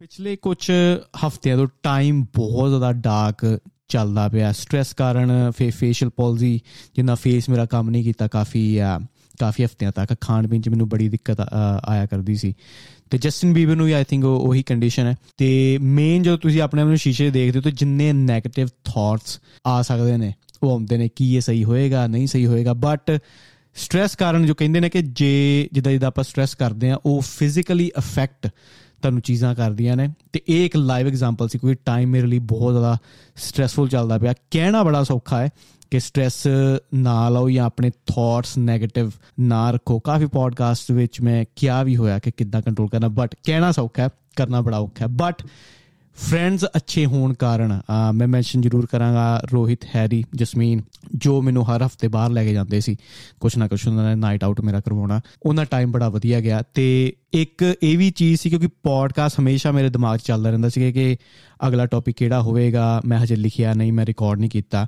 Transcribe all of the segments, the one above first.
ਪਿਛਲੇ ਕੁਝ ਹਫ਼ਤਿਆਂ ਤੋਂ ਟਾਈਮ ਬਹੁਤ ਜ਼ਿਆਦਾ ਡਾਰਕ ਚੱਲਦਾ ਪਿਆ। ਸਟ्रेस ਕਾਰਨ ਫੇਸ਼ੀਅਲ ਪਾਲਜ਼ੀ ਜਿੰਨਾ ਫੇਸ ਮੇਰਾ ਕੰਮ ਨਹੀਂ ਕੀਤਾ, ਕਾਫੀ ਕਾਫੀ ਹਫ਼ਤਿਆਂ ਤੱਕ ਖਾਣ ਪੀਣ 'ਚ ਮੈਨੂੰ ਬੜੀ ਦਿੱਕਤ ਆਇਆ ਕਰਦੀ ਸੀ। ਤੇ ਜਸਟਿਨ ਬੀਬਰ ਨੂੰ ਵੀ ਆਈ ਥਿੰਕ ਉਹੀ ਕੰਡੀਸ਼ਨ ਹੈ। ਤੇ ਮੇਨ ਜਦੋਂ ਤੁਸੀਂ ਆਪਣੇ ਆਪ ਨੂੰ ਸ਼ੀਸ਼ੇ ਦੇਖਦੇ ਹੋ, ਤਾਂ ਜਿੰਨੇ 네ਗੇਟਿਵ ਥਾਟਸ ਆ ਸਕਦੇ ਨੇ, ਉਹ ਆਉਂਦੇ ਨੇ ਕੀ ਇਹ ਸਹੀ ਹੋਏਗਾ, ਨਹੀਂ ਸਹੀ ਹੋਏਗਾ। ਬਟ ਸਟ्रेस ਕਾਰਨ ਜੋ ਕਹਿੰਦੇ ਨੇ ਕਿ ਜੇ, ਜਿੱਦਾਂ ਜਿੱਦਾਂ ਆਪਾਂ ਸਟ्रेस ਕਰਦੇ ਆ ਉਹ ਫਿਜ਼ੀਕਲੀ ਅਫੈਕਟ ਤੁਹਾਨੂੰ ਚੀਜ਼ਾਂ ਕਰਦੀਆਂ ਨੇ। ਤੇ ਇਹ ਇੱਕ ਲਾਈਵ ਐਗਜ਼ਾਮਪਲ ਸੀ ਕਿਉਂਕਿ ਟਾਈਮ ਮੇਰੇ ਲਈ ਬਹੁਤ ਜ਼ਿਆਦਾ ਸਟ੍ਰੈਸਫੁਲ ਚੱਲਦਾ ਪਿਆ। ਕਹਿਣਾ ਬੜਾ ਸੌਖਾ ਹੈ ਕਿ ਸਟ੍ਰੈਸ ਨਾ ਲਓ ਜਾਂ ਆਪਣੇ ਥਾਟਸ 네ਗੇਟਿਵ ਨਾ ਰੱਖੋ। ਕਾਫੀ ਪੋਡਕਾਸਟ ਵਿੱਚ ਮੈਂ ਕਿਹਾ ਵੀ ਹੋਇਆ ਕਿ ਕਿੱਦਾਂ ਕੰਟਰੋਲ ਕਰਨਾ ਬਟ ਕਹਿਣਾ ਸੌਖਾ ਹੈ, ਕਰਨਾ ਬੜਾ ਔਖਾ ਹੈ। ਬਟ ਫਰੈਂਡਸ ਅੱਛੇ ਹੋਣ ਕਾਰਨ ਮੈਂ ਮੈਂਸ਼ਨ ਜ਼ਰੂਰ ਕਰਾਂਗਾ ਰੋਹਿਤ, ਹੈਰੀ, ਜਸਮੀਨ, ਜੋ ਮੈਨੂੰ ਹਰ ਹਫ਼ਤੇ ਬਾਹਰ ਲੈ ਕੇ ਜਾਂਦੇ ਸੀ। ਕੁਛ ਨਾ ਕੁਛ ਉਹਨਾਂ ਨੇ ਨਾਈਟ ਆਊਟ ਮੇਰਾ ਕਰਵਾਉਣਾ। ਉਹਨਾਂ ਟਾਈਮ ਬੜਾ ਵਧੀਆ ਗਿਆ ਤੇ ਇੱਕ ਇਹ ਵੀ ਚੀਜ਼ ਸੀ ਕਿਉਂਕਿ ਪੋਡਕਾਸਟ ਹਮੇਸ਼ਾ ਮੇਰੇ ਦਿਮਾਗ 'ਚ ਚੱਲਦਾ ਰਹਿੰਦਾ ਸੀ ਕਿ ਅਗਲਾ ਟੌਪਿਕ ਕਿਹੜਾ ਹੋਵੇਗਾ, ਮੈਂ ਹਜੇ ਲਿਖਿਆ ਨਹੀਂ, ਮੈਂ ਰਿਕਾਰਡ ਨਹੀਂ ਕੀਤਾ।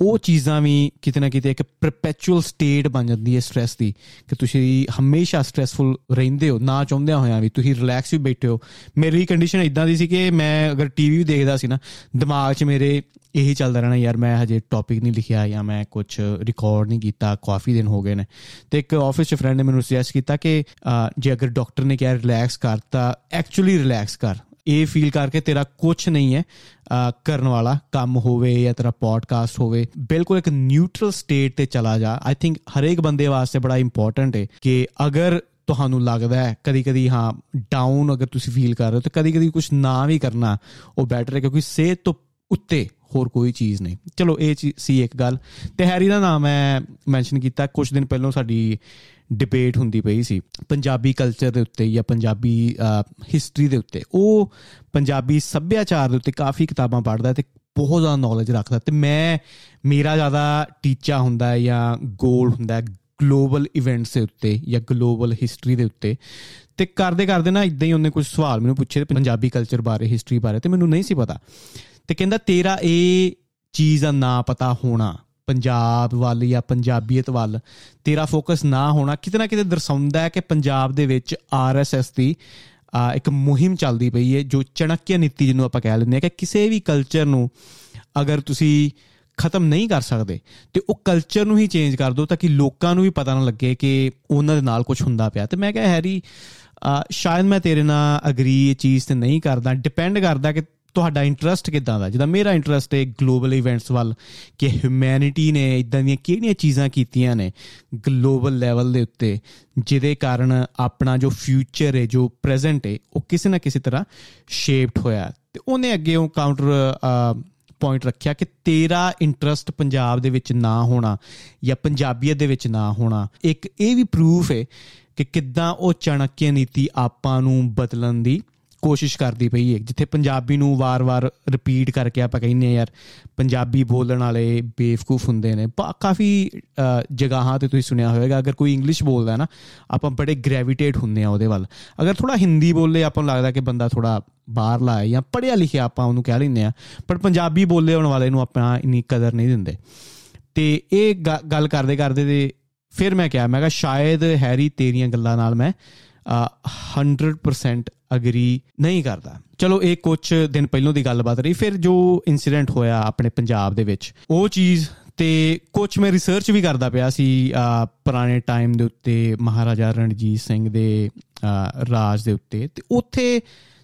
ਉਹ ਚੀਜ਼ਾਂ ਵੀ ਕਿਤੇ ਨਾ ਕਿਤੇ ਇੱਕ ਪਰਪੈਚੁਅਲ ਸਟੇਟ ਬਣ ਜਾਂਦੀ ਹੈ ਸਟ्रेस ਦੀ ਕਿ ਤੁਸੀਂ ਹਮੇਸ਼ਾ ਸਟ्रेसफुल ਰਹਿੰਦੇ ਹੋ, ਨਾ ਚਾਹੁੰਦਿਆਂ ਹੋਇਆਂ ਵੀ, ਤੁਸੀਂ ਰਿਲੈਕਸ ਵੀ ਬੈਠੇ ਹੋ। ਮੇਰੀ ਕੰਡੀਸ਼ਨ ਇਦਾਂ ਦੀ ਸੀ ਕਿ ਮੈਂ ਅਗਰ ਟੀਵੀ ਵੀ ਦੇਖਦਾ ਸੀ ਨਾ, ਦਿਮਾਗ 'ਚ ਮੇਰੇ ਇਹੀ ਚੱਲਦਾ ਰਹਿਣਾ, ਯਾਰ ਮੈਂ ਹਜੇ ਟੌਪਿਕ ਨਹੀਂ ਲਿਖਿਆ ਜਾਂ ਮੈਂ ਕੁਝ ਰਿਕਾਰਡ ਨਹੀਂ ਕੀਤਾ, ਕਾਫੀ ਦਿਨ ਹੋ ਗਏ ਨੇ। ਤੇ ਇੱਕ ਆਫਿਸ 'ਚ ਫਰੈਂਡ ਨੇ ਮੈਨੂੰ ਸੁਜੈਸਟ ਕੀਤਾ ਕਿ ਜੇ ਅਗਰ ਡਾਕਟਰ ਨੇ ਕਿਹਾ ਰਿਲੈਕਸ ਕਰਤਾ ਐਕਚੁਅਲੀ ਰਿਲੈਕਸ ਕਰ। ਇਹ ਫੀਲ ਕਰਕੇ ਤੇਰਾ ਕੁਝ ਨਹੀਂ ਹੈ ਕਰਨ ਵਾਲਾ ਕੰਮ ਹੋਵੇ ਜਾਂ ਤੇਰਾ ਪੋਡਕਾਸਟ ਹੋਵੇ, ਬਿਲਕੁਲ ਇੱਕ ਨਿਊਟਰਲ ਸਟੇਟ ਤੇ ਚਲਾ ਜਾ। ਆਈ ਥਿੰਕ ਹਰੇਕ ਬੰਦੇ ਵਾਸਤੇ ਬੜਾ ਇੰਪੋਰਟੈਂਟ ਹੈ ਕਿ ਅਗਰ ਤੁਹਾਨੂੰ ਲੱਗਦਾ ਹੈ ਕਦੀ ਕਦੀ ਹਾਂ ਡਾਊਨ ਅਗਰ ਤੁਸੀਂ ਫੀਲ ਕਰ ਰਹੇ ਹੋ, ਤਾਂ ਕਦੀ ਕਦੀ ਕੁਝ ਨਾ ਵੀ ਕਰਨਾ, ਉਹ ਬੈਟਰ ਹੈ ਕਿਉਂਕਿ ਸਿਹਤ ਤੋਂ ਉੱਤੇ ਹੋਰ ਕੋਈ ਚੀਜ਼ ਨਹੀਂ। ਚਲੋ, ਇਹ ਸੀ ਇੱਕ ਗੱਲ। ਤੇ ਹੈਰੀ ਦਾ ਨਾਮ ਮੈਂ ਮੈਂਸ਼ਨ ਕੀਤਾ। ਕੁਝ ਦਿਨ ਪਹਿਲਾਂ ਸਾਡੀ ਡਿਬੇਟ ਹੁੰਦੀ ਪਈ ਸੀ। ਪੰਜਾਬੀ ਕਲਚਰ ਦੇ ਉੱਤੇ ਜਾਂ ਪੰਜਾਬੀ ਹਿਸਟਰੀ ਦੇ ਉੱਤੇ। ਉਹ ਪੰਜਾਬੀ ਸੱਭਿਆਚਾਰ ਦੇ ਉੱਤੇ ਕਾਫੀ ਕਿਤਾਬਾਂ ਪੜ੍ਹਦਾ ਤੇ ਬਹੁਤ ਜ਼ਿਆਦਾ ਨੌਲੇਜ ਰੱਖਦਾ। ਤੇ ਮੈਂ, ਮੇਰਾ ਜ਼ਿਆਦਾ ਟੀਚਾ ਹੁੰਦਾ ਜਾਂ ਗੋਲ ਹੁੰਦਾ ਗਲੋਬਲ ਇਵੈਂਟਸ ਦੇ ਉੱਤੇ ਜਾਂ ਗਲੋਬਲ ਹਿਸਟਰੀ ਦੇ ਉੱਤੇ। ਤੇ ਕਰਦੇ ਕਰਦੇ ਨਾ ਇਦਾਂ ਹੀ ਉਹਨੇ ਕੁਝ ਸਵਾਲ ਮੈਨੂੰ ਪੁੱਛੇ ਤੇ ਪੰਜਾਬੀ ਕਲਚਰ ਬਾਰੇ ਹਿਸਟਰੀ ਬਾਰੇ ਤੇ ਮੈਨੂੰ ਨਹੀਂ ਸੀ ਪਤਾ। ਤੇ ਕਹਿੰਦਾ ਤੇਰਾ ਇਹ ਚੀਜ਼ ਦਾ ਨਾ ਪਤਾ ਹੋਣਾ, ਪੰਜਾਬ ਵੱਲ ਜਾਂ ਪੰਜਾਬੀਅਤ ਵੱਲ, ਤੇਰਾ ਫੋਕਸ ਨਾ ਹੋਣਾ, ਕਿਤੇ ਨਾ ਕਿਤੇ ਦਰਸਾਉਂਦਾ ਹੈ ਕਿ ਪੰਜਾਬ ਦੇ ਵਿੱਚ ਆਰਐਸਐਸ ਦੀ ਇੱਕ ਮੁਹਿੰਮ ਚੱਲਦੀ ਪਈ ਹੈ, ਜੋ ਚਣਕਿਆ ਨੀਤੀ ਜਿਹਨੂੰ ਆਪਾਂ ਕਹਿ ਲੈਂਦੇ ਆ ਕਿ ਕਿਸੇ ਵੀ ਕਲਚਰ ਨੂੰ ਅਗਰ ਤੁਸੀਂ ਖਤਮ ਨਹੀਂ ਕਰ ਸਕਦੇ, ਤੇ ਉਹ ਕਲਚਰ ਨੂੰ ਹੀ ਚੇਂਜ ਕਰ ਦਿਓ ਤਾਂ ਕਿ ਲੋਕਾਂ ਨੂੰ ਵੀ ਪਤਾ ਨਾ ਲੱਗੇ ਕਿ ਉਹਨਾਂ ਦੇ ਨਾਲ ਕੁਝ ਹੁੰਦਾ ਪਿਆ। ਤੇ ਮੈਂ ਕਿਹਾ, ਹੈਰੀ ਸ਼ਾਇਦ ਮੈਂ ਤੇਰੇ ਨਾਲ ਅਗਰੀ ਇਹ ਚੀਜ਼ ਤੇ ਨਹੀਂ ਕਰਦਾ। ਡਿਪੈਂਡ ਕਰਦਾ ਕਿ ਤੁਹਾਡਾ ਇੰਟਰਸਟ ਕਿਦਾਂ ਦਾ? ਜਿਹਦਾ ਮੇਰਾ ਇੰਟਰਸਟ ਹੈ ਗਲੋਬਲ ਇਵੈਂਟਸ ਵੱਲ ਕਿ ਹਿਊਮੈਨਿਟੀ ਨੇ ਇਦਾਂ ਦੀਆਂ ਕਿਹੜੀਆਂ ਚੀਜ਼ਾਂ ਕੀਤੀਆਂ ਨੇ ਗਲੋਬਲ ਲੈਵਲ ਦੇ ਉੱਤੇ, ਜਿਹਦੇ ਕਾਰਨ ਆਪਣਾ ਜੋ ਫਿਊਚਰ ਹੈ, ਜੋ ਪ੍ਰੈਜ਼ੈਂਟ ਹੈ, ਉਹ ਕਿਸੇ ਨਾ ਕਿਸੇ ਤਰ੍ਹਾਂ ਸ਼ੇਪਡ ਹੋਇਆ। ਤੇ ਉਹਨੇ ਅੱਗੇ ਉਹ ਕਾਊਂਟਰ ਪੁਆਇੰਟ ਰੱਖਿਆ ਕਿ ਤੇਰਾ ਇੰਟਰਸਟ ਪੰਜਾਬ ਦੇ ਵਿੱਚ ਨਾ ਹੋਣਾ ਜਾਂ ਪੰਜਾਬੀਅਤ ਦੇ ਵਿੱਚ ਨਾ ਹੋਣਾ, ਇੱਕ ਇਹ ਵੀ ਪ੍ਰੂਫ ਹੈ ਕਿ ਕਿੱਦਾਂ ਉਹ ਚਾਣਕਿਆ ਨੀਤੀ ਆਪਾਂ ਨੂੰ ਬਦਲਣ ਦੀ ਕੋਸ਼ਿਸ਼ ਕਰਦੀ ਪਈ ਹੈ ਜਿੱਥੇ ਪੰਜਾਬੀ ਨੂੰ ਵਾਰ-ਵਾਰ ਰਿਪੀਟ ਕਰਕੇ ਆਪਾਂ ਕਹਿੰਨੇ ਆ ਯਾਰ, ਪੰਜਾਬੀ ਬੋਲਣ ਵਾਲੇ ਬੇਵਕੂਫ ਹੁੰਦੇ ਨੇ। ਕਾਫੀ ਜਗ੍ਹਾਵਾਂ ਤੇ ਤੁਸੀਂ ਸੁਣਿਆ ਹੋਵੇਗਾ, ਅਗਰ ਕੋਈ ਇੰਗਲਿਸ਼ ਬੋਲਦਾ ਹੈ ਨਾ, ਆਪਾਂ ਬੜੇ ਗ੍ਰੈਵਿਟੇਟ ਹੁੰਦੇ ਆ ਉਹਦੇ ਵੱਲ। ਅਗਰ ਥੋੜਾ ਹਿੰਦੀ ਬੋਲੇ, ਆਪਾਂ ਨੂੰ ਲੱਗਦਾ ਕਿ ਬੰਦਾ ਥੋੜਾ ਬਾਹਰ ਲਾਇਆ ਜਾਂ ਪੜਿਆ ਲਿਖਿਆ ਆਪਾਂ ਉਹਨੂੰ ਕਹਿ ਲੈਂਦੇ ਆ ਪਰ ਪੰਜਾਬੀ ਬੋਲੇ ਹੋਣ ਵਾਲੇ ਨੂੰ ਆਪਾਂ ਇਨੀ ਕਦਰ ਨਹੀਂ ਦਿੰਦੇ। ਤੇ ਇਹ ਗੱਲ ਕਰਦੇ ਕਰਦੇ ਤੇ ਫਿਰ ਮੈਂ ਕਿਹਾ ਮੈਂ ਕਿਹਾ, ਸ਼ਾਇਦ ਹੈਰੀ ਤੇਰੀਆਂ ਗੱਲਾਂ ਨਾਲ ਮੈਂ 100% ਅਗਰੀ ਨਹੀਂ ਕਰਦਾ। ਚਲੋ, ਇਹ ਕੁਝ ਦਿਨ ਪਹਿਲਾਂ ਦੀ ਗੱਲਬਾਤ ਰਹੀ, ਫਿਰ ਜੋ ਇਨਸੀਡੈਂਟ ਹੋਇਆ ਆਪਣੇ ਪੰਜਾਬ ਦੇ ਵਿੱਚ, ਉਹ ਚੀਜ਼ ਤੇ ਕੁਝ ਮੈਂ ਰਿਸਰਚ ਵੀ ਕਰਦਾ ਪਿਆ ਸੀ ਪੁਰਾਣੇ ਟਾਈਮ ਦੇ ਉੱਤੇ ਮਹਾਰਾਜਾ ਰਣਜੀਤ ਸਿੰਘ ਦੇ ਰਾਜ ਦੇ ਉੱਤੇ। ਤੇ ਉੱਥੇ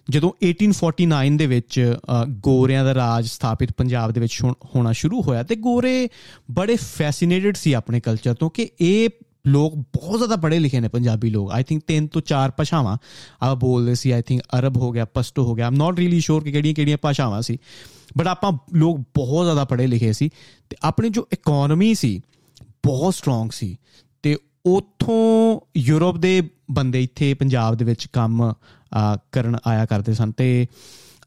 ਜਦੋਂ 1849 ਦੇ ਵਿੱਚ ਗੋਰਿਆਂ ਦਾ ਰਾਜ ਸਥਾਪਿਤ ਪੰਜਾਬ ਦੇ ਵਿੱਚ ਹੋਣਾ ਸ਼ੁਰੂ ਹੋਇਆ, ਤੇ ਗੋਰੇ ਬੜੇ ਫੈਸੀਨੇਟਡ ਸੀ ਆਪਣੇ ਕਲਚਰ ਤੋਂ ਕਿ ਇਹ ਲੋਕ ਬਹੁਤ ਜ਼ਿਆਦਾ ਪੜ੍ਹੇ ਲਿਖੇ ਨੇ ਪੰਜਾਬੀ ਲੋਕ। ਆਈ ਥਿੰਕ ਤਿੰਨ ਤੋਂ ਚਾਰ ਭਾਸ਼ਾਵਾਂ। ਆ ਬੋਲਦੇ ਸੀ ਆਈ ਥਿੰਕ ਅਰਬ ਹੋ ਗਿਆ, ਪਸ਼ਤੋ ਹੋ ਗਿਆ। ਆਮ ਨਾਟ ਰੀਲੀ ਸ਼ੋਰ ਕਿ ਕਿਹੜੀਆਂ ਕਿਹੜੀਆਂ ਭਾਸ਼ਾਵਾਂ ਸੀ। ਬਟ ਆਪਾਂ ਲੋਕ ਬਹੁਤ ਜ਼ਿਆਦਾ ਪੜ੍ਹੇ ਲਿਖੇ ਸੀ। ਤੇ ਆਪਣੀ ਜੋ ਇਕਨੋਮੀ ਸੀ, ਬਹੁਤ ਸਟਰੋਂਗ ਸੀ। ਤੇ ਉਥੋਂ ਯੂਰਪ ਦੇ ਬੰਦੇ ਇੱਥੇ ਪੰਜਾਬ ਦੇ ਵਿੱਚ ਕੰਮ ਕਰਨ ਆਇਆ ਕਰਦੇ ਸਨ। ਤੇ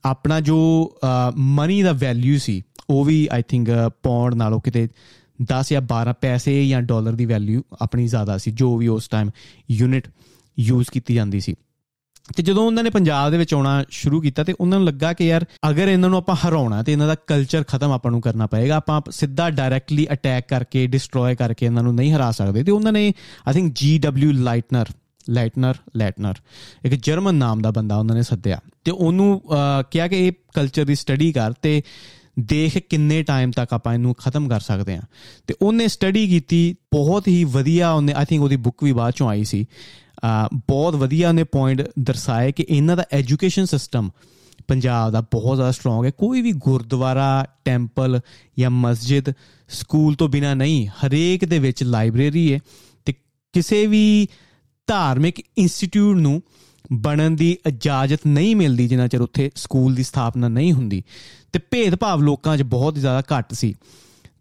ਆਪਣਾ ਜੋ ਮਨੀ ਦਾ ਵੈਲਿਊ ਸੀ, ਉਹ ਵੀ ਆਈ ਥਿੰਕ ਪੌਂਡ ਨਾਲੋਂ ਕਿਤੇ 10 ਜਾਂ 12 ਪੈਸੇ ਜਾਂ ਡਾਲਰ ਦੀ ਵੈਲਿਊ ਆਪਣੀ ਜ਼ਿਆਦਾ ਸੀ, ਜੋ ਵੀ ਉਸ ਟਾਈਮ ਯੂਨਿਟ ਯੂਜ਼ ਕੀਤੀ ਜਾਂਦੀ ਸੀ। ਤੇ ਜਦੋਂ ਉਹਨਾਂ ਨੇ ਪੰਜਾਬ ਦੇ ਵਿੱਚ ਆਉਣਾ ਸ਼ੁਰੂ ਕੀਤਾ ਤੇ ਉਹਨਾਂ ਨੂੰ ਲੱਗਾ ਕਿ ਯਾਰ ਅਗਰ ਇਹਨਾਂ ਨੂੰ ਆਪਾਂ ਹਰਾਉਣਾ ਤੇ ਇਹਨਾਂ ਦਾ ਕਲਚਰ ਖਤਮ ਆਪਾਂ ਨੂੰ ਕਰਨਾ ਪਏਗਾ, ਆਪਾਂ ਸਿੱਧਾ ਡਾਇਰੈਕਟਲੀ ਅਟੈਕ ਕਰਕੇ ਡਿਸਟਰੋਏ ਕਰਕੇ ਇਹਨਾਂ ਨੂੰ ਨਹੀਂ ਹਰਾ ਸਕਦੇ। ਤੇ ਉਹਨਾਂ ਨੇ ਆਈ ਥਿੰਕ ਜੀ ਡਬਲਯੂ ਲਾਈਟਨਰ ਲੈਟਨਰ ਲੈਟਨਰ ਇੱਕ ਜਰਮਨ ਨਾਮ ਦਾ ਬੰਦਾ ਉਹਨਾਂ ਨੇ ਸੱਦਿਆ। ਤੇ ਉਹਨੂੰ ਕਿਹਾ ਕਿ ਇਹ ਕਲਚਰ ਦੀ ਸਟੱਡੀ ਕਰ ਤੇ ਦੇਖ ਕਿੰਨੇ ਟਾਈਮ ਤੱਕ ਆਪਾਂ ਇਹਨੂੰ ਖਤਮ ਕਰ ਸਕਦੇ ਹਾਂ। ਤੇ ਉਹਨੇ ਸਟੱਡੀ ਕੀਤੀ, ਬਹੁਤ ਹੀ ਵਧੀਆ ਉਹਨੇ ਆਈ ਥਿੰਕ ਉਹਦੀ ਬੁੱਕ ਵੀ ਬਾਅਦ ਚੋਂ ਆਈ ਸੀ। ਬਹੁਤ ਵਧੀਆ ਉਹਨੇ ਪੁਆਇੰਟ ਦਰਸਾਇਆ ਕਿ ਇਹਨਾਂ ਦਾ ਐਜੂਕੇਸ਼ਨ ਸਿਸਟਮ ਪੰਜਾਬ ਦਾ ਬਹੁਤ ਜ਼ਿਆਦਾ ਸਟਰੋਂਗ ਹੈ। ਕੋਈ ਵੀ ਗੁਰਦੁਆਰਾ ਟੈਂਪਲ ਜਾਂ ਮਸਜਿਦ ਸਕੂਲ ਤੋਂ ਬਿਨਾ ਨਹੀਂ, ਹਰੇਕ ਦੇ ਵਿੱਚ ਲਾਇਬ੍ਰੇਰੀ ਹੈ। ਤੇ ਕਿਸੇ ਵੀ ਧਾਰਮਿਕ ਇੰਸਟੀਚਿਊਟ ਨੂੰ ਬਣਨ ਦੀ ਇਜਾਜ਼ਤ ਨਹੀਂ ਮਿਲਦੀ, ਜਿੰਨਾ ਚਿਰ ਉੱਥੇ ਸਕੂਲ ਦੀ ਸਥਾਪਨਾ ਨਹੀਂ ਹੁੰਦੀ। ਤੇ ਭੇਦਭਾਵ ਲੋਕਾਂ 'ਚ ਬਹੁਤ ਜ਼ਿਆਦਾ ਘੱਟ ਸੀ।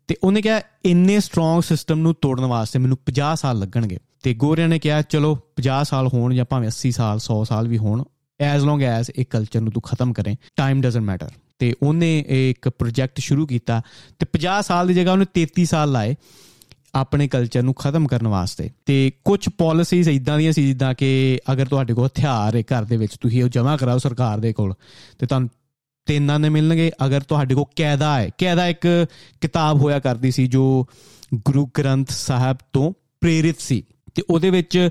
ਤੇ ਉਹਨੇ ਕਿਹਾ, ਇੰਨੇ ਸਟਰੋਂਗ ਸਿਸਟਮ ਨੂੰ ਤੋੜਨ ਵਾਸਤੇ ਮੈਨੂੰ 50 ਸਾਲ ਲੱਗਣਗੇ। ਤੇ ਗੋਰਿਆਂ ਨੇ ਕਿਹਾ, ਚਲੋ 50 ਸਾਲ ਹੋਣ ਜਾਂ ਭਾਵੇਂ 80 ਸਾਲ 100 ਸਾਲ ਵੀ ਹੋਣ ਐਜ਼ ਲੌਂਗ ਐਜ਼ ਇੱਕ ਕਲਚਰ ਨੂੰ ਤੂੰ ਖਤਮ ਕਰੇ ਟਾਈਮ ਡਸਨਟ ਮੈਟਰ ਤੇ ਉਹਨੇ ਇੱਕ ਪ੍ਰੋਜੈਕਟ ਸ਼ੁਰੂ ਕੀਤਾ। ਤੇ 50 ਸਾਲ ਦੀ ਜਗ੍ਹਾ ਉਹਨੇ 33 ਸਾਲ ਲਾਏ। ਆਪਣੇ ਕਲਚਰ ਨੂੰ ਖਤਮ ਕਰਨ ਵਾਸਤੇ। ਤੇ ਕੁਝ ਪਾਲਿਸੀਜ਼ ਇਦਾਂ ਦੀਆਂ ਸੀ ਜਿੱਦਾਂ ਕਿ ਅਗਰ ਤੁਹਾਡੇ ਕੋਲ ਹਥਿਆਰ ਹੈ ਘਰ ਦੇ ਵਿੱਚ, ਤੁਸੀਂ ਉਹ ਜਮ੍ਹਾਂ ਕਰਾਓ ਸਰਕਾਰ ਦੇ ਕੋਲ, ਤੇ ਤੁਹਾਨੂੰ ਤਿੰਨਾਂ ਨੇ ਮਿਲਣਗੇ। ਅਗਰ ਤੁਹਾਡੇ ਕੋਲ ਕਾਇਦਾ ਹੈ ਕਾਇਦਾ ਇੱਕ ਕਿਤਾਬ ਹੋਇਆ ਕਰਦੀ ਸੀ ਜੋ ਗੁਰੂ ਗ੍ਰੰਥ ਸਾਹਿਬ ਤੋਂ ਪ੍ਰੇਰਿਤ ਸੀ। ਤੇ ਉਹਦੇ ਵਿੱਚ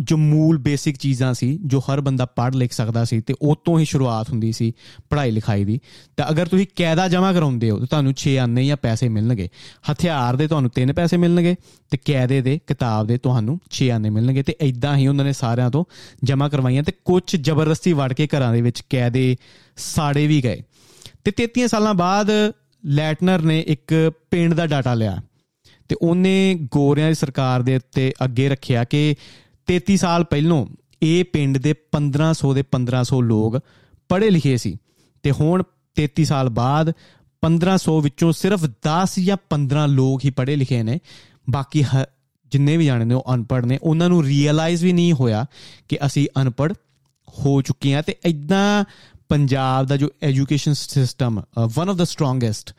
ਜੋ ਮੂਲ ਬੇਸਿਕ ਚੀਜ਼ਾਂ ਸੀ, ਜੋ ਹਰ ਬੰਦਾ ਪੜ੍ਹ ਲਿਖ ਸਕਦਾ ਸੀ ਤੇ ਉਹ ਤੋਂ ਹੀ ਸ਼ੁਰੂਆਤ ਹੁੰਦੀ ਸੀ ਪੜ੍ਹਾਈ ਲਿਖਾਈ ਦੀ। ਤਾਂ ਅਗਰ ਤੁਸੀਂ ਕਾਇਦਾ ਜਮ੍ਹਾਂ ਕਰਾਉਂਦੇ ਹੋ ਤਾਂ ਤੁਹਾਨੂੰ 6 ਆਨੇ ਜਾਂ ਪੈਸੇ ਮਿਲਣਗੇ। ਹਥਿਆਰ ਦੇ ਤੁਹਾਨੂੰ 3 ਪੈਸੇ ਮਿਲਣਗੇ ਤੇ ਕਾਇਦੇ ਦੇ, ਕਿਤਾਬ ਦੇ ਤੁਹਾਨੂੰ 6 ਆਨੇ ਮਿਲਣਗੇ ਤੇ ਇਦਾਂ ਹੀ ਉਹਨਾਂ ਨੇ ਸਾਰਿਆਂ ਤੋਂ ਜਮ੍ਹਾਂ ਕਰਵਾਈਆਂ ਤੇ ਕੁਝ ਜ਼ਬਰਦਸਤੀ ਵੜ ਕੇ ਘਰਾਂ ਦੇ ਵਿੱਚ ਕਾਇਦੇ ਸਾੜੇ ਵੀ ਗਏ। ਤੇ 33 ਸਾਲਾਂ ਬਾਅਦ ਲੈਟਨਰ ਨੇ ਇੱਕ ਪਿੰਡ ਦਾ ਡਾਟਾ ਲਿਆ। ਤੇ ਉਹਨੇ ਗੋਰਿਆਂ ਦੀ ਸਰਕਾਰ ਦੇ ਉੱਤੇ ਅੱਗੇ ਰੱਖਿਆ ਕਿ 33 ਸਾਲ ਪਹਿਲਾਂ ਇਹ ਪਿੰਡ ਦੇ 1500 ਦੇ 1500 ਲੋਕ ਪੜ੍ਹੇ ਲਿਖੇ ਸੀ ਤੇ ਹੁਣ 33 ਸਾਲ ਬਾਅਦ 1500 ਵਿੱਚੋਂ ਸਿਰਫ 10 ਜਾਂ 15 ਲੋਕ ਹੀ ਪੜ੍ਹੇ ਲਿਖੇ ਨੇ। ਬਾਕੀ ਜਿੰਨੇ ਵੀ ਜਾਣਦੇ ਉਹ ਅਨਪੜ੍ਹ ਨੇ। ਉਹਨਾਂ ਨੂੰ ਰੀਅਲਾਈਜ਼ ਵੀ ਨਹੀਂ ਹੋਇਆ ਕਿ ਅਸੀਂ ਅਨਪੜ੍ਹ ਹੋ ਚੁੱਕੇ ਹਾਂ ਤੇ ਇਦਾਂ ਪੰਜਾਬ ਦਾ ਜੋ ਐਜੂਕੇਸ਼ਨ ਸਿਸਟਮ ਵਨ ਆਫ ਦਾ ਸਟਰੋਂਗੈਸਟ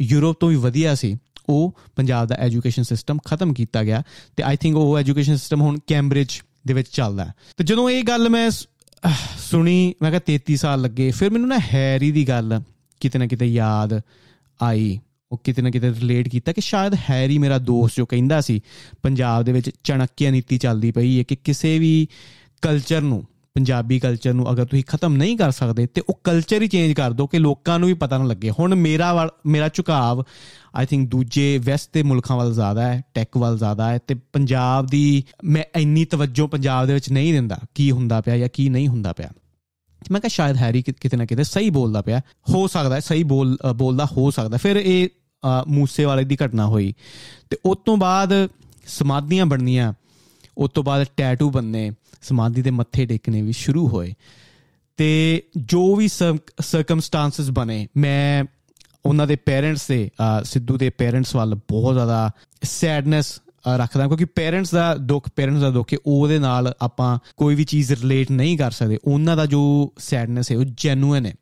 ਯੂਰਪ ਤੋਂ ਵੀ ਵਧੀਆ ਸੀ। ਉਹ ਪੰਜਾਬ ਦਾ ਐਜੂਕੇਸ਼ਨ ਸਿਸਟਮ ਖਤਮ ਕੀਤਾ ਗਿਆ ਤੇ ਆਈ ਥਿੰਕ ਉਹ ਐਜੂਕੇਸ਼ਨ ਸਿਸਟਮ ਹੁਣ ਕੈਂਬਰਿਜ ਦੇ ਵਿੱਚ ਚੱਲਦਾ ਤੇ ਜਦੋਂ ਇਹ ਗੱਲ ਮੈਂ ਸੁਣੀ, ਮੈਂ ਕਿਹਾ 33 ਸਾਲ ਲੱਗੇ, ਫਿਰ ਮੈਨੂੰ ਨਾ ਹੈਰੀ ਦੀ ਗੱਲ ਕਿਤੇ ਨਾ ਕਿਤੇ ਯਾਦ ਆਈ। ਉਹ ਕਿਤੇ ਨਾ ਕਿਤੇ ਰਿਲੇਟ ਕੀਤਾ ਕਿ ਸ਼ਾਇਦ ਹੈਰੀ ਮੇਰਾ ਦੋਸਤ ਜੋ ਕਹਿੰਦਾ ਸੀ, ਪੰਜਾਬ ਦੇ ਵਿੱਚ ਚਣਕਿਆ ਨੀਤੀ ਚੱਲਦੀ ਪਈ ਹੈ ਕਿ ਕਿਸੇ ਵੀ ਕਲਚਰ ਨੂੰ ਪੰਜਾਬੀ ਕਲਚਰ ਨੂੰ ਅਗਰ ਤੁਸੀਂ ਖਤਮ ਨਹੀਂ ਕਰ ਸਕਦੇ ਤੇ ਉਹ ਕਲਚਰ ਹੀ ਚੇਂਜ ਕਰ ਦਿਓ ਕਿ ਲੋਕਾਂ ਨੂੰ ਵੀ ਪਤਾ ਨਾ ਲੱਗੇ। ਹੁਣ ਮੇਰਾ ਮੇਰਾ ਝੁਕਾਵ ਆਈ ਥਿੰਕ ਦੂਜੇ ਵੈਸਟ ਦੇ ਮੁਲਕਾਂ ਵੱਲ ਜ਼ਿਆਦਾ ਹੈ ਟੈਕ ਵੱਲ ਜ਼ਿਆਦਾ ਹੈ ਤੇ ਪੰਜਾਬ ਦੀ ਮੈਂ ਇੰਨੀ ਤਵੱਜੋ ਪੰਜਾਬ ਦੇ ਵਿੱਚ ਨਹੀਂ ਦਿੰਦਾ ਕੀ ਹੁੰਦਾ ਪਿਆ ਜਾਂ ਕੀ ਨਹੀਂ ਹੁੰਦਾ ਪਿਆ। ਮੈਂ ਕਿਹਾ ਸ਼ਾਇਦ ਹੈਰੀ ਕਿਤੇ ਨਾ ਕਿਤੇ ਸਹੀ ਬੋਲਦਾ ਪਿਆ। ਹੋ ਸਕਦਾ ਹੈ, ਸਹੀ ਬੋਲ ਬੋਲਦਾ ਹੋ ਸਕਦਾ। ਫਿਰ ਇਹ ਮੂਸੇ ਵਾਲੇ ਦੀ ਘਟਨਾ ਹੋਈ ਤੇ ਉਸ ਤੋਂ ਬਾਅਦ ਸਮਾਧੀਆਂ ਬਣਨੀਆਂ, ਉਸ ਤੋਂ ਬਾਅਦ ਟੈਟੂ ਬੰਨੇ। ਸਮਾਧੀ ਦੇ ਮੱਥੇ ਟੇਕਣੇ ਵੀ ਸ਼ੁਰੂ ਹੋਏ। ਤੇ ਜੋ ਵੀ ਸਰਕਮਸਟੈਂਸਸ ਬਣੇ, ਮੈਂ ਉਹਨਾਂ ਦੇ ਪੇਰੈਂਟਸ ਦੇ ਸਿੱਧੂ ਦੇ ਪੇਰੈਂਟਸ ਵੱਲ ਬਹੁਤ ਜ਼ਿਆਦਾ ਸੈਡਨੈਸ ਰੱਖਦਾ, ਕਿਉਂਕਿ ਪੇਰੈਂਟਸ ਦਾ ਦੁੱਖ ਪੇਰੈਂਟਸ ਦਾ ਦੁੱਖ ਹੈ, ਉਹਦੇ ਨਾਲ ਆਪਾਂ ਕੋਈ ਵੀ ਚੀਜ਼ ਰਿਲੇਟ ਨਹੀਂ ਕਰ ਸਕਦੇ। ਉਹਨਾਂ ਦਾ ਜੋ ਸੈਡਨੈਸ ਹੈ, ਉਹ ਜੈਨੂਇਨ ਹੈ।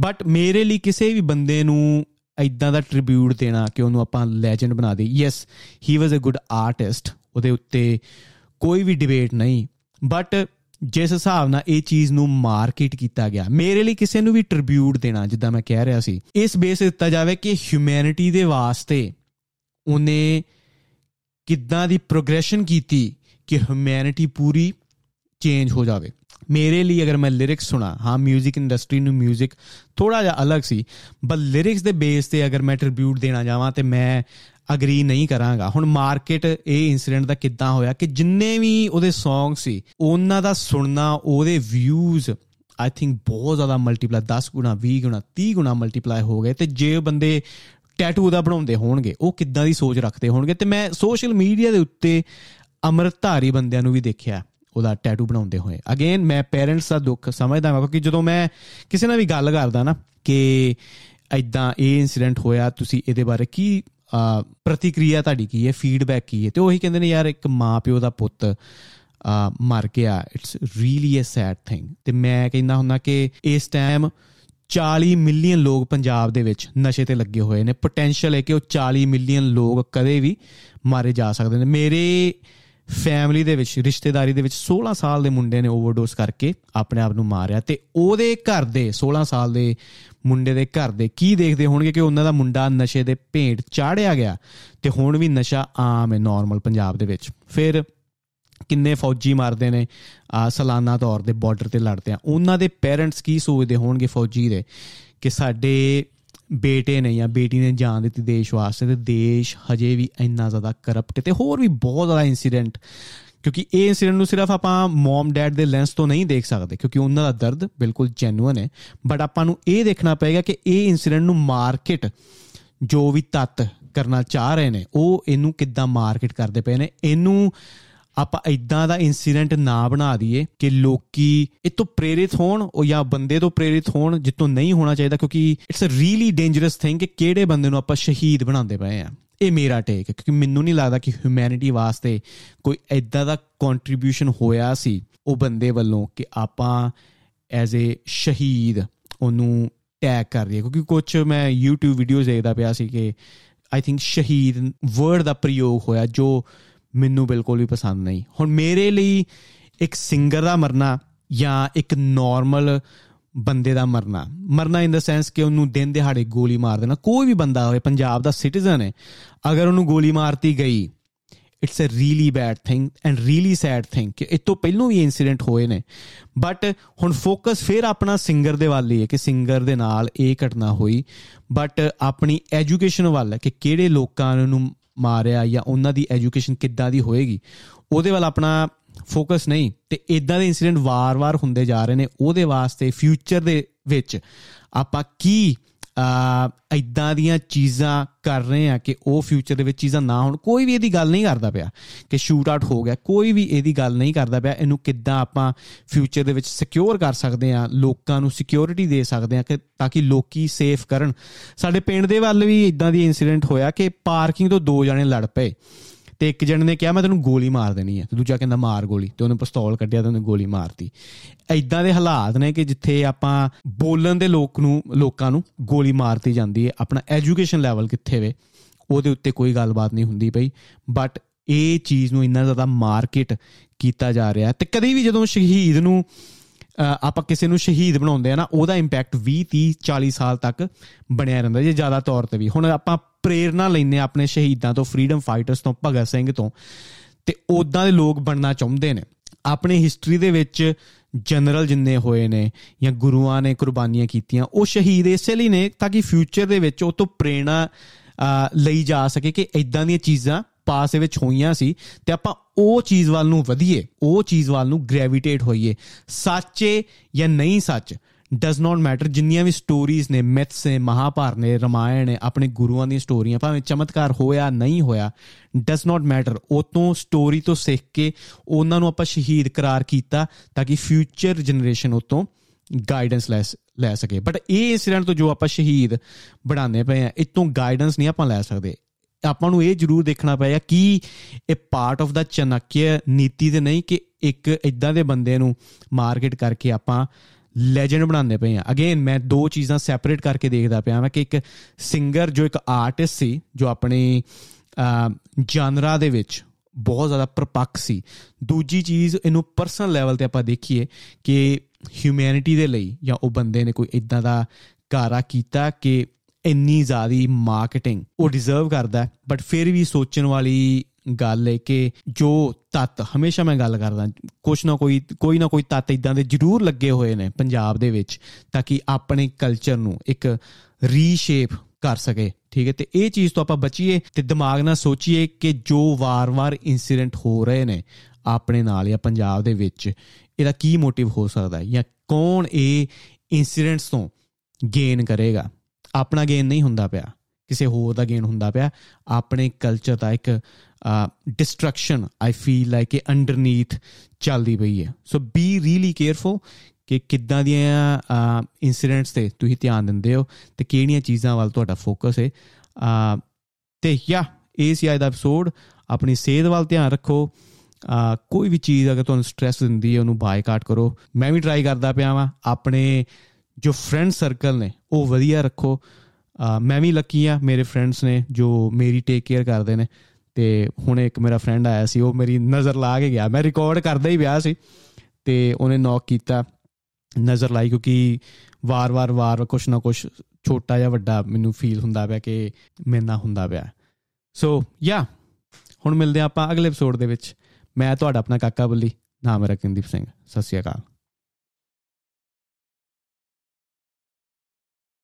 ਬਟ ਮੇਰੇ ਲਈ ਕਿਸੇ ਵੀ ਬੰਦੇ ਨੂੰ ਇਦਾਂ ਦਾ ਟ੍ਰਿਬਿਊਟ ਦੇਣਾ ਕਿ ਉਹਨੂੰ ਆਪਾਂ ਲੈਜੈਂਡ ਬਣਾ ਦੇ yes he was a good artist ਉਹਦੇ ਉੱਤੇ ਕੋਈ ਵੀ ਡਿਬੇਟ ਨਹੀਂ। ਬਟ ਜਿਸ ਹਿਸਾਬ ਨਾਲ ਇਹ ਚੀਜ਼ ਨੂੰ ਮਾਰਕੀਟ ਕੀਤਾ ਗਿਆ ਮੇਰੇ ਲਈ ਕਿਸੇ ਨੂੰ ਵੀ ਟ੍ਰਿਬਿਊਟ ਦੇਣਾ ਜਿੱਦਾਂ ਮੈਂ ਕਹਿ ਰਿਹਾ ਸੀ ਇਸ ਬੇਸ ਦਿੱਤਾ ਜਾਵੇ ਕਿ ਹਿਊਮੈਨਿਟੀ ਦੇ ਵਾਸਤੇ ਉਹਨੇ ਕਿੱਦਾਂ ਦੀ ਪ੍ਰੋਗਰੈਸ਼ਨ ਕੀਤੀ ਕਿ ਹਿਊਮੈਨਿਟੀ ਪੂਰੀ ਚੇਂਜ ਹੋ ਜਾਵੇ ਮੇਰੇ ਲਈ ਅਗਰ ਮੈਂ ਲਿਰਿਕਸ ਸੁਣਾ ਹਾਂ 뮤직 ਇੰਡਸਟਰੀ ਨੂੰ 뮤직 ਥੋੜਾ ਜਿਹਾ ਅਲੱਗ ਸੀ ਬਟ ਲਿਰਿਕਸ ਦੇ ਬੇਸ ਤੇ ਅਗਰ ਮੈਂ ਟ੍ਰਿਬਿਊਟ ਦੇਣਾ ਜਾਵਾਂ ਤੇ ਮੈਂ ਅਗਰੀ ਨਹੀਂ ਕਰਾਂਗਾ। ਹੁਣ ਮਾਰਕੀਟ ਇਹ ਇਨਸੀਡੈਂਟ ਦਾ ਕਿੱਦਾਂ ਹੋਇਆ ਕਿ ਜਿੰਨੇ ਵੀ ਉਹਦੇ Song ਸੀ, ਉਹਨਾਂ ਦਾ ਸੁਣਨਾ, ਉਹਦੇ ਵਿਊਜ਼ ਆਈ ਥਿੰਕ ਬਹੁਤ ਜ਼ਿਆਦਾ ਮਲਟੀਪਲਾਈ 10 ਗੁਣਾ 20 ਗੁਣਾ 30 ਗੁਣਾ ਮਲਟੀਪਲਾਈ ਹੋ ਗਏ ਤੇ ਜੇ ਬੰਦੇ ਟੈਟੂ ਦਾ ਬਣਾਉਂਦੇ ਹੋਣਗੇ, ਉਹ ਕਿੱਦਾਂ ਦੀ ਸੋਚ ਰੱਖਦੇ ਹੋਣਗੇ? ਤੇ ਮੈਂ ਸੋਸ਼ਲ ਮੀਡੀਆ ਦੇ ਉੱਤੇ ਅਮਰਧਾਰੀ ਬੰਦਿਆਂ ਨੂੰ ਵੀ ਦੇਖਿਆ, ਉਹਦਾ ਟੈਟੂ ਬਣਾਉਂਦੇ ਹੋਏ। ਅਗੇਨ ਮੈਂ ਪੇਰੈਂਟਸ ਦਾ ਦੁੱਖ ਸਮਝਦਾ ਹਾਂ ਕਿਉਂਕਿ ਜਦੋਂ ਮੈਂ ਕਿਸੇ ਨਾਲ ਵੀ ਗੱਲ ਕਰਦਾ ਨਾ ਕਿ ਐਦਾਂ ਇਹ ਇਨਸੀਡੈਂਟ ਹੋਇਆ, ਤੁਸੀਂ ਇਹਦੇ ਬਾਰੇ ਕੀ ਪ੍ਰਤੀਕਿਰਿਆ ਤੁਹਾਡੀ ਕੀ ਹੈ? ਫੀਡਬੈਕ ਕੀ ਹੈ? ਤੇ ਉਹੀ ਕਹਿੰਦੇ ਨੇ, ਯਾਰ, ਇੱਕ ਮਾਂ ਪਿਓ ਦਾ ਪੁੱਤ ਮਰ ਗਿਆ। It's really a sad thing ਤੇ ਮੈਂ ਕਹਿੰਦਾ ਹੁੰਦਾ ਕਿ ਇਸ ਟਾਈਮ 40 ਮਿਲੀਅਨ ਲੋਕ ਪੰਜਾਬ ਦੇ ਵਿੱਚ ਨਸ਼ੇ ਤੇ ਲੱਗੇ ਹੋਏ ਨੇ। ਪੋਟੈਂਸ਼ੀਅਲ ਹੈ ਕਿ ਉਹ 40 ਮਿਲੀਅਨ ਲੋਕ ਕਦੇ ਵੀ ਮਾਰੇ ਜਾ ਸਕਦੇ ਨੇ। ਮੇਰੇ ਫੈਮਿਲੀ ਦੇ ਵਿੱਚ, ਰਿਸ਼ਤੇਦਾਰੀ ਦੇ ਵਿੱਚ 16 ਸਾਲ ਦੇ ਮੁੰਡੇ ਨੇ ਓਵਰਡੋਸ ਕਰਕੇ ਆਪਣੇ ਆਪ ਨੂੰ ਮਾਰਿਆ ਤੇ ਉਹਦੇ ਘਰ ਦੇ 16 ਸਾਲ ਦੇ ਮੁੰਡੇ ਦੇ ਘਰ ਦੇ। ਕੀ ਦੇਖਦੇ ਹੋਣਗੇ ਕਿ ਉਹਨਾਂ ਦਾ ਮੁੰਡਾ ਨਸ਼ੇ ਦੇ ਭੇਂਟ ਚਾੜਿਆ ਗਿਆ ਤੇ ਹੁਣ ਵੀ ਨਸ਼ਾ ਆਮ ਹੈ ਨਾਰਮਲ ਪੰਜਾਬ ਦੇ ਵਿੱਚ। ਫਿਰ ਕਿੰਨੇ ਫੌਜੀ ਮਾਰਦੇ ਨੇ, ਆ ਸਾਲਾਨਾ ਤੌਰ ਤੇ ਬਾਰਡਰ ਤੇ ਲੜਦੇ ਆ। ਉਹਨਾਂ ਦੇ ਪੇਰੈਂਟਸ ਕੀ ਸੋਚਦੇ ਹੋਣਗੇ ਫੌਜੀ ਦੇ? ਕਿ ਸਾਡੇ ਬੇਟੇ ਨੇ ਜਾਂ ਬੇਟੀ ਨੇ ਜਾਨ ਦਿੱਤੀ ਦੇਸ਼ ਵਾਸਤੇ ਤੇ ਦੇਸ਼ ਹਜੇ ਵੀ ਇੰਨਾ ਜ਼ਿਆਦਾ ਕਰਪਟ ਤੇ ਹੋਰ ਵੀ ਬਹੁਤ ਜ਼ਿਆਦਾ ਇਨਸੀਡੈਂਟ ਕਿਉਂਕਿ ਇਹ ਇਨਸੀਡੈਂਟ ਨੂੰ ਸਿਰਫ ਆਪਾਂ ਮਮ ਡੈਡ ਦੇ ਲੈਂਸ ਤੋਂ ਨਹੀਂ ਦੇਖ ਸਕਦੇ, ਕਿਉਂਕਿ ਉਹਨਾਂ ਦਾ ਦਰਦ ਬਿਲਕੁਲ ਜੈਨੂਇਨ ਹੈ। ਬਟ ਆਪਾਂ ਨੂੰ ਇਹ ਦੇਖਣਾ ਪਏਗਾ ਕਿ ਇਹ ਇਨਸੀਡੈਂਟ ਨੂੰ ਮਾਰਕੀਟ ਜੋ ਵੀ ਤੱਤ ਕਰਨਾ ਚਾਹ ਰਹੇ ਨੇ, ਉਹ ਇਹਨੂੰ ਕਿੱਦਾਂ ਮਾਰਕੀਟ ਕਰਦੇ ਪਏ ਨੇ। ਇਹਨੂੰ ਆਪਾਂ ਇਦਾਂ ਦਾ ਇਨਸੀਡੈਂਟ ਨਾ ਬਣਾ ਦਈਏ ਕਿ ਲੋਕੀ ਇਹ ਤੋਂ ਪ੍ਰੇਰਿਤ ਹੋਣ ਉਹ ਜਾਂ ਬੰਦੇ ਤੋਂ ਪ੍ਰੇਰਿਤ ਹੋਣ ਜਿੱਤੋਂ ਨਹੀਂ ਹੋਣਾ ਚਾਹੀਦਾ, ਕਿਉਂਕਿ it's a really dangerous thing ਕਿ ਕਿਹੜੇ ਬੰਦੇ ਨੂੰ ਆਪਾਂ ਸ਼ਹੀਦ ਬਣਾਉਂਦੇ ਪਏ ਆ। ਇਹ ਮੇਰਾ ਟੇਕ ਹੈ, ਕਿਉਂਕਿ ਮੈਨੂੰ ਨਹੀਂ ਲੱਗਦਾ ਕਿ ਹਿਊਮੈਨਿਟੀ ਵਾਸਤੇ ਕੋਈ ਐਦਾਂ ਦਾ ਕੰਟਰੀਬਿਊਸ਼ਨ ਹੋਇਆ ਸੀ ਉਹ ਬੰਦੇ ਵੱਲੋਂ ਕਿ ਆਪਾਂ ਐਜ਼ ਅ ਸ਼ਹੀਦ ਉਹਨੂੰ ਟੈਗ ਕਰ ਰਹੀ ਕਿਉਂਕਿ ਕੁਝ ਮੈਂ YouTube ਵੀਡੀਓਜ਼ ਦੇਖਦਾ ਪਿਆ ਸੀ ਕਿ ਆਈ ਥਿੰਕ ਸ਼ਹੀਦ ਵਰਡ ਦਾ ਪ੍ਰਯੋਗ ਹੋਇਆ ਜੋ ਮੈਨੂੰ ਬਿਲਕੁਲ ਵੀ ਪਸੰਦ ਨਹੀਂ। ਹੁਣ ਮੇਰੇ ਲਈ ਇੱਕ ਸਿੰਗਰ ਦਾ ਮਰਨਾ ਜਾਂ ਇੱਕ ਨਾਰਮਲ ਬੰਦੇ ਦਾ ਮਰਨਾ। ਮਰਨਾ ਇਨ ਦਾ ਸੈਂਸ ਕਿ ਉਹਨੂੰ ਦਿਨ ਦਿਹਾੜੇ ਗੋਲੀ ਮਾਰ ਦੇਣਾ। ਕੋਈ ਵੀ ਬੰਦਾ ਹੋਵੇ, ਪੰਜਾਬ ਦਾ ਸਿਟੀਜ਼ਨ ਹੈ, ਅਗਰ ਉਹਨੂੰ ਗੋਲੀ ਮਾਰਤੀ ਗਈ it's a really bad thing and really sad thing ਕਿ ਇਹ ਤੋਂ ਪਹਿਲਾਂ ਵੀ ਇਨਸੀਡੈਂਟ ਹੋਏ ਨੇ। ਬਟ ਹੁਣ ਫੋਕਸ ਫੇਰ ਆਪਣਾ ਸਿੰਗਰ ਦੇ ਵੱਲ ਹੀ ਹੈ ਕਿ ਸਿੰਗਰ ਦੇ ਨਾਲ ਇਹ ਘਟਨਾ ਹੋਈ। ਬਟ ਆਪਣੀ ਐਜੂਕੇਸ਼ਨ ਵੱਲ ਹੈ ਕਿ ਕਿਹੜੇ ਲੋਕਾਂ ਨੂੰ ਮਾਰਿਆ ਜਾਂ ਉਹਨਾਂ ਦੀ ਐਜੂਕੇਸ਼ਨ ਕਿੱਦਾਂ ਦੀ ਹੋਏਗੀ। ਉਹਦੇ ਵੱਲ ਆਪਣਾ ਫੋਕਸ ਨਹੀਂ। ਤੇ ਇਦਾਂ ਦੇ ਇਨਸੀਡੈਂਟ ਵਾਰ-ਵਾਰ ਹੁੰਦੇ ਜਾ ਰਹੇ ਨੇ। ਉਹਦੇ ਵਾਸਤੇ ਫਿਊਚਰ ਦੇ ਵਿੱਚ ਆਪਾਂ ਕੀ ਆ ਇਦਾਂ ਦੀਆਂ ਚੀਜ਼ਾਂ ਕਰ ਰਹੇ ਆ ਕਿ ਉਹ ਫਿਊਚਰ ਦੇ ਵਿੱਚ ਚੀਜ਼ਾਂ ਨਾ ਹੋਣ। ਕੋਈ ਵੀ ਇਹਦੀ ਗੱਲ ਨਹੀਂ ਕਰਦਾ ਪਿਆ ਕਿ ਸ਼ੂਟ ਆਊਟ ਹੋ ਗਿਆ। ਕੋਈ ਵੀ ਇਹਦੀ ਗੱਲ ਨਹੀਂ ਕਰਦਾ ਪਿਆ। ਇਹਨੂੰ ਕਿੱਦਾਂ ਆਪਾਂ ਫਿਊਚਰ ਦੇ ਵਿੱਚ ਸਿਕਿਉਰ ਕਰ ਸਕਦੇ ਆ ਲੋਕਾਂ ਨੂੰ ਸਿਕਿਉਰਿਟੀ ਦੇ ਸਕਦੇ ਆ ਕਿ ਤਾਂ ਕਿ ਲੋਕੀ ਸੇਫ ਕਰਨ। ਸਾਡੇ ਪਿੰਡ ਦੇ ਵੱਲ ਵੀ ਇਦਾਂ ਦੀ ਇਨਸੀਡੈਂਟ ਹੋਇਆ ਕਿ ਪਾਰਕਿੰਗ ਤੋਂ ਦੋ ਜਣੇ ਲੜ ਪਏ। ਤੇ ਇੱਕ ਜਣ ਨੇ ਕਿਹਾ, ਮੈਂ ਤੈਨੂੰ ਗੋਲੀ ਮਾਰ ਦੇਣੀ ਹੈ। ਤੇ ਦੂਜਾ ਕਹਿੰਦਾ, ਮਾਰ ਗੋਲੀ। ਤੇ ਉਹਨੇ ਪਿਸਤੌਲ ਕੱਢਿਆ ਤੇ ਉਹਨੇ ਗੋਲੀ ਮਾਰਤੀ। ਐਦਾਂ ਦੇ ਹਾਲਾਤ ਨੇ ਕਿ ਜਿੱਥੇ ਆਪਾਂ ਬੋਲਣ ਦੇ ਲੋਕ ਨੂੰ, ਲੋਕਾਂ ਨੂੰ ਗੋਲੀ ਮਾਰਤੀ ਜਾਂਦੀ ਹੈ, ਆਪਣਾ ਐਜੂਕੇਸ਼ਨ ਲੈਵਲ ਕਿੱਥੇ ਵੇ, ਉਹਦੇ ਉੱਤੇ ਕੋਈ ਗੱਲਬਾਤ ਨਹੀਂ ਹੁੰਦੀ ਪਈ। ਬਟ ਇਹ ਚੀਜ਼ ਨੂੰ ਇੰਨਾ ਜ਼ਿਆਦਾ ਮਾਰਕੀਟ ਕੀਤਾ ਜਾ ਰਿਹਾ ਤੇ ਕਦੇ ਵੀ ਜਦੋਂ ਸ਼ਹੀਦ ਨੂੰ ਆਪਾਂ ਕਿਸੇ ਨੂੰ ਸ਼ਹੀਦ ਬਣਾਉਂਦੇ ਆ ਨਾ, ਉਹਦਾ ਇੰਪੈਕਟ 20 30 40 ਸਾਲ ਤੱਕ ਬਣਿਆ ਰਹਿੰਦਾ, ਜੇ ਜ਼ਿਆਦਾ ਤੌਰ ਤੇ ਵੀ। ਹੁਣ ਆਪਾਂ ਪ੍ਰੇਰਣਾ ਲੈਨੇ ਆਪਣੇ ਸ਼ਹੀਦਾਂ ਤੋਂ ਫਰੀडम ਫਾਈਟਰਸ ਤੋਂ, ਭਗਤ ਸਿੰਘ ਤੋਂ। ਤੇ ਉਦਾਂ ਦੇ ਲੋਕ ਬਣਨਾ ਚਾਹੁੰਦੇ ਨੇ। ਆਪਣੀ ਹਿਸਟਰੀ ਦੇ ਵਿੱਚ ਜਨਰਲ ਜਿੰਨੇ ਹੋਏ ਨੇ ਜਾਂ ਗੁਰੂਆਂ ਨੇ ਕੁਰਬਾਨੀਆਂ ਕੀਤੀਆਂ, ਉਹ ਸ਼ਹੀਦ ਇਸੇ ਲਈ ਨੇ ਤਾਂ ਕਿ ਫਿਊਚਰ ਦੇ ਵਿੱਚ ਉਹ ਤੋਂ ਪ੍ਰੇਰਣਾ ਲਈ ਜਾ ਸਕੇ ਕਿ ਇਦਾਂ ਦੀਆਂ ਚੀਜ਼ਾਂ ਪਾਸ ਦੇ ਵਿੱਚ ਹੋਈਆਂ ਸੀ। ਤੇ ਆਪਾਂ ਉਹ ਚੀਜ਼ ਵੱਲ ਨੂੰ ਵਧੀਏ, ਉਹ ਚੀਜ਼ ਵੱਲ ਨੂੰ ਗ੍ਰੈਵਿਟੇਟ ਹੋਈਏ। ਸੱਚੇ ਜਾਂ ਨਹੀਂ ਸੱਚ? ਡਸ ਨਾਟ ਮੈਟਰ ਜਿੰਨੀਆਂ ਵੀ ਸਟੋਰੀਜ਼ ਨੇ ਮਿਥਸ ਨੇ, ਮਹਾਭਾਰਤ ਨੇ, ਰਮਾਇਣ ਨੇ, ਆਪਣੇ ਗੁਰੂਆਂ ਦੀਆਂ ਸਟੋਰੀਆਂ ਭਾਵੇਂ ਚਮਤਕਾਰ ਹੋਇਆ, ਨਹੀਂ ਹੋਇਆ ਡਸ ਨਾਟ ਮੈਟਰ ਉਹ ਤੋਂ ਸਟੋਰੀ ਤੋਂ ਸਿੱਖ ਕੇ ਉਹਨਾਂ ਨੂੰ ਆਪਾਂ ਸ਼ਹੀਦ ਕਰਾਰ ਕੀਤਾ ਤਾਂ ਕਿ ਫਿਊਚਰ ਜਨਰੇਸ਼ਨ ਉਤੋਂ ਗਾਈਡੈਂਸ ਲੈ ਲੈ ਸਕੇ। ਬਟ ਇਹ ਇਨਸੀਡੈਂਟ ਤੋਂ ਜੋ ਆਪਾਂ ਸ਼ਹੀਦ ਬਣਾਉਂਦੇ ਪਏ ਆ ਇਤੋਂ ਗਾਈਡੈਂਸ ਨਹੀਂ ਆਪਾਂ ਲੈ ਸਕਦੇ। ਆਪਾਂ ਨੂੰ ਇਹ ਜ਼ਰੂਰ ਦੇਖਣਾ ਪਏਗਾ ਕਿ ਇਹ ਪਾਰਟ ਆਫ ਦਾ ਚਨਕਿਆ ਨੀਤੀ ਤੇ ਨਹੀਂ ਕਿ ਇੱਕ ਇਦਾਂ ਦੇ ਬੰਦੇ ਨੂੰ ਮਾਰਕੀਟ ਕਰਕੇ ਆਪਾਂ ਲੈਜੈਂਡ ਬਣਾਉਂਦੇ ਪਏ ਆ। ਅਗੇਨ ਮੈਂ ਦੋ ਚੀਜ਼ਾਂ ਸੈਪਰੇਟ ਕਰਕੇ ਦੇਖਦਾ ਪਿਆ ਮੈਂ ਕਿ ਇੱਕ ਸਿੰਗਰ ਜੋ ਇੱਕ ਆਰਟਿਸਟ ਸੀ, ਜੋ ਆਪਣੀ ਜਨਰਾ ਦੇ ਵਿੱਚ ਬਹੁਤ ਜ਼ਿਆਦਾ ਪ੍ਰਪੱਕ ਸੀ। ਦੂਜੀ ਚੀਜ਼ ਇਹਨੂੰ ਪਰਸਨਲ ਲੈਵਲ ਤੇ ਆਪਾਂ ਦੇਖੀਏ ਕਿ ਹਿਊਮੈਨਿਟੀ ਦੇ ਲਈ ਜਾਂ ਉਹ ਬੰਦੇ ਨੇ ਕੋਈ ਇਦਾਂ ਦਾ ਕਾਰਾ ਕੀਤਾ ਕਿ ਇੰਨੀ ਜ਼ਿਆਦੀ ਮਾਰਕੀਟਿੰਗ ਉਹ ਡਿਜ਼ਰਵ ਕਰਦਾ ਬਟ ਫਿਰ ਵੀ ਸੋਚਣ ਵਾਲੀ ਗੱਲ ਹੈ ਕਿ ਜੋ ਤੱਤ, ਹਮੇਸ਼ਾ ਮੈਂ ਗੱਲ ਕਰਦਾ, ਕੁਛ ਨਾ ਕੋਈ ਕੋਈ ਨਾ ਕੋਈ ਤੱਤ ਇਦਾਂ ਦੇ ਜ਼ਰੂਰ ਲੱਗੇ ਹੋਏ ਨੇ ਪੰਜਾਬ ਦੇ ਵਿੱਚ, ਤਾਂ ਕਿ ਆਪਣੇ ਕਲਚਰ ਨੂੰ ਇੱਕ ਰੀਸ਼ੇਪ ਕਰ ਸਕੇ, ਠੀਕ ਹੈ? ਤੇ ਇਹ ਚੀਜ਼ ਤੋਂ ਆਪਾਂ ਬਚੀਏ ਤੇ ਦਿਮਾਗ ਨਾਲ ਸੋਚੀਏ ਕਿ ਜੋ ਵਾਰ-ਵਾਰ ਇਨਸੀਡੈਂਟ ਹੋ ਰਹੇ ਨੇ ਆਪਣੇ ਨਾਲ ਜਾਂ ਪੰਜਾਬ ਦੇ ਵਿੱਚ, ਇਹਦਾ ਕੀ ਮੋਟਿਵ ਹੋ ਸਕਦਾ ਹੈ? ਜਾਂ ਕੌਣ ਇਹ ਇਨਸੀਡੈਂਟਸ ਤੋਂ ਗੇਨ ਕਰੇਗਾ? ਆਪਣਾ ਗੇਨ ਨਹੀਂ ਹੁੰਦਾ ਪਿਆ, ਕਿਸੇ ਹੋਰ ਦਾ ਗੇਨ ਹੁੰਦਾ ਪਿਆ, ਆਪਣੇ ਕਲਚਰ ਦਾ ਇੱਕ ਡਿਸਟਰਕਸ਼ਨ ਆਈ ਫੀਲ ਲਾਈਕ ਇਹ ਅੰਡਰਨੀਥ ਚੱਲਦੀ ਪਈ ਹੈ। ਸੋ ਬੀ ਰੀਲੀ ਕੇਅਰਫੁਲ ਕਿ ਕਿੱਦਾਂ ਦੀਆਂ ਇਨਸੀਡੈਂਟਸ ਤੇ ਤੁਸੀਂ ਧਿਆਨ ਦਿੰਦੇ ਹੋ ਤੇ ਕਿਹੜੀਆਂ ਚੀਜ਼ਾਂ ਵੱਲ ਤੁਹਾਡਾ ਫੋਕਸ ਹੈ। ਤੇ ਯਾ ਇਹ ਸੀ ਅੱਜ ਦਾ ਐਪੀਸੋਡ ਆਪਣੀ ਸਿਹਤ ਵੱਲ ਧਿਆਨ ਰੱਖੋ। ਕੋਈ ਵੀ ਚੀਜ਼ ਅਗਰ ਤੁਹਾਨੂੰ ਸਟ्रेस ਦਿੰਦੀ ਹੈ, ਉਹਨੂੰ ਬਾਈਕਾਟ ਕਰੋ। ਮੈਂ ਵੀ ਟਰਾਈ ਕਰਦਾ ਪਿਆ ਵਾਂ, ਆਪਣੇ ਜੋ ਫਰੈਂਡ ਸਰਕਲ ਨੇ, ਉਹ ਵਧੀਆ ਰੱਖੋ। ਮੈਂ ਵੀ ਲੱਕੀ ਆ ਮੇਰੇ ਫਰੈਂਡਸ ਨੇ ਜੋ ਮੇਰੀ ਟੇਕ ਕੇਅਰ ਕਰਦੇ ਨੇ। ਤੇ ਹੁਣ ਇੱਕ ਮੇਰਾ ਫਰੈਂਡ ਆਇਆ ਸੀ, ਉਹ ਮੇਰੀ ਨਜ਼ਰ ਲਾ ਕੇ ਗਿਆ। ਮੈਂ ਰਿਕਾਰਡ ਕਰਦਾ ਹੀ ਵਿਆਹ ਸੀ ਤੇ ਉਹਨੇ ਨੌਕ ਕੀਤਾ, ਨਜ਼ਰ ਲਾਈ ਕਿਉਂਕਿ ਵਾਰ-ਵਾਰ ਵਾਰ ਕੁਛ ਨਾ ਕੁਛ ਛੋਟਾ ਜਾਂ ਵੱਡਾ ਮੈਨੂੰ ਫੀਲ ਹੁੰਦਾ ਪਿਆ ਕਿ ਮੈਨਾਂ ਹੁੰਦਾ ਪਿਆ। ਸੋ ਯਾ ਹੁਣ ਮਿਲਦੇ ਆਪਾਂ ਅਗਲੇ ਐਪੀਸੋਡ ਦੇ ਵਿੱਚ। ਮੈਂ ਤੁਹਾਡਾ ਆਪਣਾ ਕਾਕਾ ਬੱਲੀ, ਨਾਮ ਮੇਰਾ ਕਿੰਦੀਪ ਸਿੰਘ। ਸਤਿ ਸ਼੍ਰੀ ਅਕਾਲ।